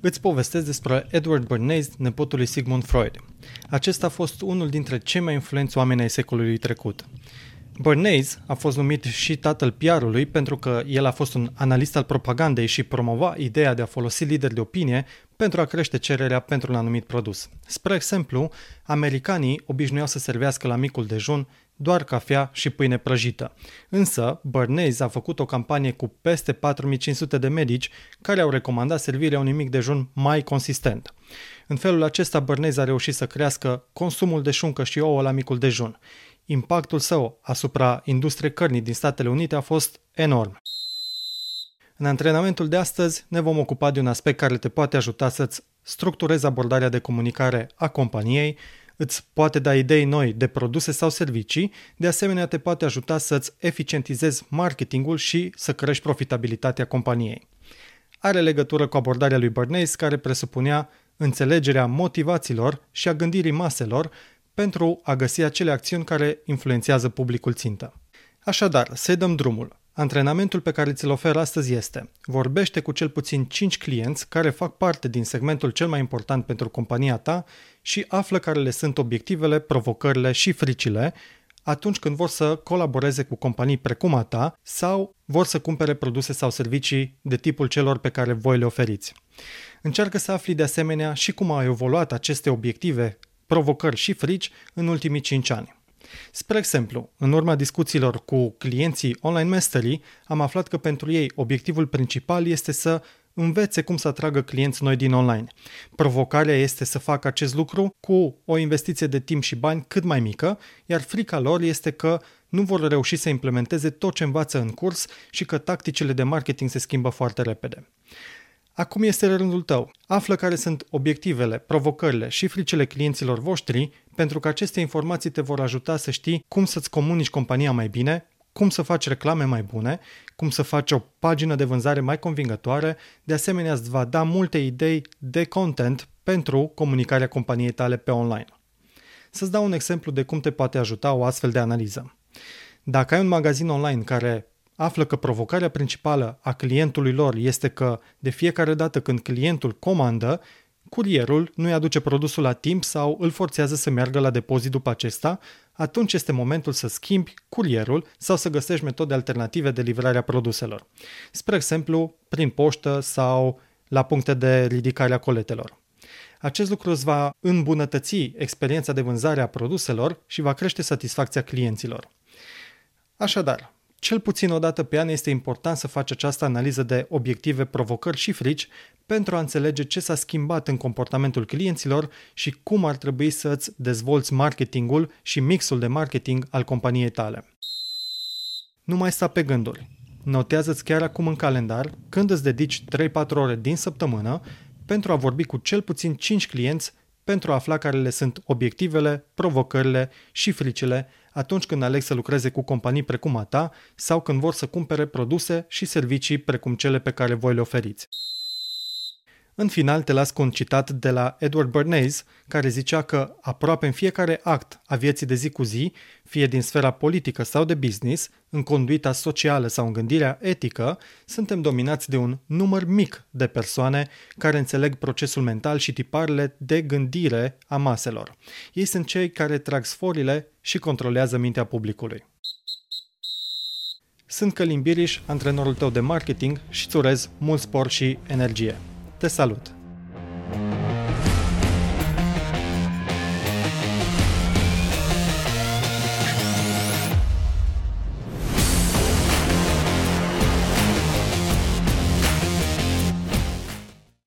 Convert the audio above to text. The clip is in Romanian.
îți povestesc despre Edward Bernays, nepotul lui Sigmund Freud. Acesta a fost unul dintre cei mai influenți oameni ai secolului trecut. Bernays a fost numit și tatăl PR-ului pentru că el a fost un analist al propagandei și promova ideea de a folosi lideri de opinie pentru a crește cererea pentru un anumit produs. Spre exemplu, americanii obișnuiau să servească la micul dejun doar cafea și pâine prăjită. Însă, Bernays a făcut o campanie cu peste 4500 de medici care au recomandat servirea unui mic dejun mai consistent. În felul acesta, Bernays a reușit să crească consumul de șuncă și ouă la micul dejun. Impactul său asupra industriei cărnii din Statele Unite a fost enorm. În antrenamentul de astăzi ne vom ocupa de un aspect care te poate ajuta să-ți structurezi abordarea de comunicare a companiei, îți poate da idei noi de produse sau servicii, de asemenea te poate ajuta să-ți eficientizezi marketingul și să crești profitabilitatea companiei. Are legătură cu abordarea lui Bernays care presupunea înțelegerea motivațiilor și a gândirii maselor pentru a găsi acele acțiuni care influențează publicul țintă. Așadar, să dăm drumul. Antrenamentul pe care ți-l ofer astăzi este vorbește cu cel puțin 5 clienți care fac parte din segmentul cel mai important pentru compania ta și află care le sunt obiectivele, provocările și fricile atunci când vor să colaboreze cu companii precum a ta sau vor să cumpere produse sau servicii de tipul celor pe care voi le oferiți. Încearcă să afli de asemenea și cum au evoluat aceste obiective, provocări și frici în ultimii 5 ani. Spre exemplu, în urma discuțiilor cu clienții Online Mastery, am aflat că pentru ei obiectivul principal este să învețe cum să atragă clienți noi din online. Provocarea este să facă acest lucru cu o investiție de timp și bani cât mai mică, iar frica lor este că nu vor reuși să implementeze tot ce învață în curs și că tacticile de marketing se schimbă foarte repede. Acum este rândul tău. Află care sunt obiectivele, provocările și fricile clienților voștri, pentru că aceste informații te vor ajuta să știi cum să-ți comunici compania mai bine, cum să faci reclame mai bune, cum să faci o pagină de vânzare mai convingătoare, de asemenea îți va da multe idei de content pentru comunicarea companiei tale pe online. Să-ți dau un exemplu de cum te poate ajuta o astfel de analiză. Dacă ai un magazin online care află că provocarea principală a clientului lor este că de fiecare dată când clientul comandă, curierul nu-i aduce produsul la timp sau îl forțează să meargă la depozit după acesta, atunci este momentul să schimbi curierul sau să găsești metode alternative de livrare a produselor. Spre exemplu, prin poștă sau la puncte de ridicare a coletelor. Acest lucru îți va îmbunătăți experiența de vânzare a produselor și va crește satisfacția clienților. Așadar, cel puțin o dată pe an este important să faci această analiză de obiective, provocări și frici pentru a înțelege ce s-a schimbat în comportamentul clienților și cum ar trebui să îți dezvolți marketingul și mixul de marketing al companiei tale. Nu mai sta pe gânduri. Notează-ți chiar acum în calendar când îți dedici 3-4 ore din săptămână pentru a vorbi cu cel puțin 5 clienți pentru a afla care le sunt obiectivele, provocările și fricile atunci când aleg să lucreze cu companii precum a ta sau când vor să cumpere produse și servicii precum cele pe care voi le oferiți. În final te las cu un citat de la Edward Bernays, care zicea că aproape în fiecare act a vieții de zi cu zi, fie din sfera politică sau de business, în conduita socială sau în gândirea etică, suntem dominați de un număr mic de persoane care înțeleg procesul mental și tiparele de gândire a maselor. Ei sunt cei care trag sforile și controlează mintea publicului. Sunt Călim Biriș, antrenorul tău de marketing și îți urez mult spor și energie. Te salut!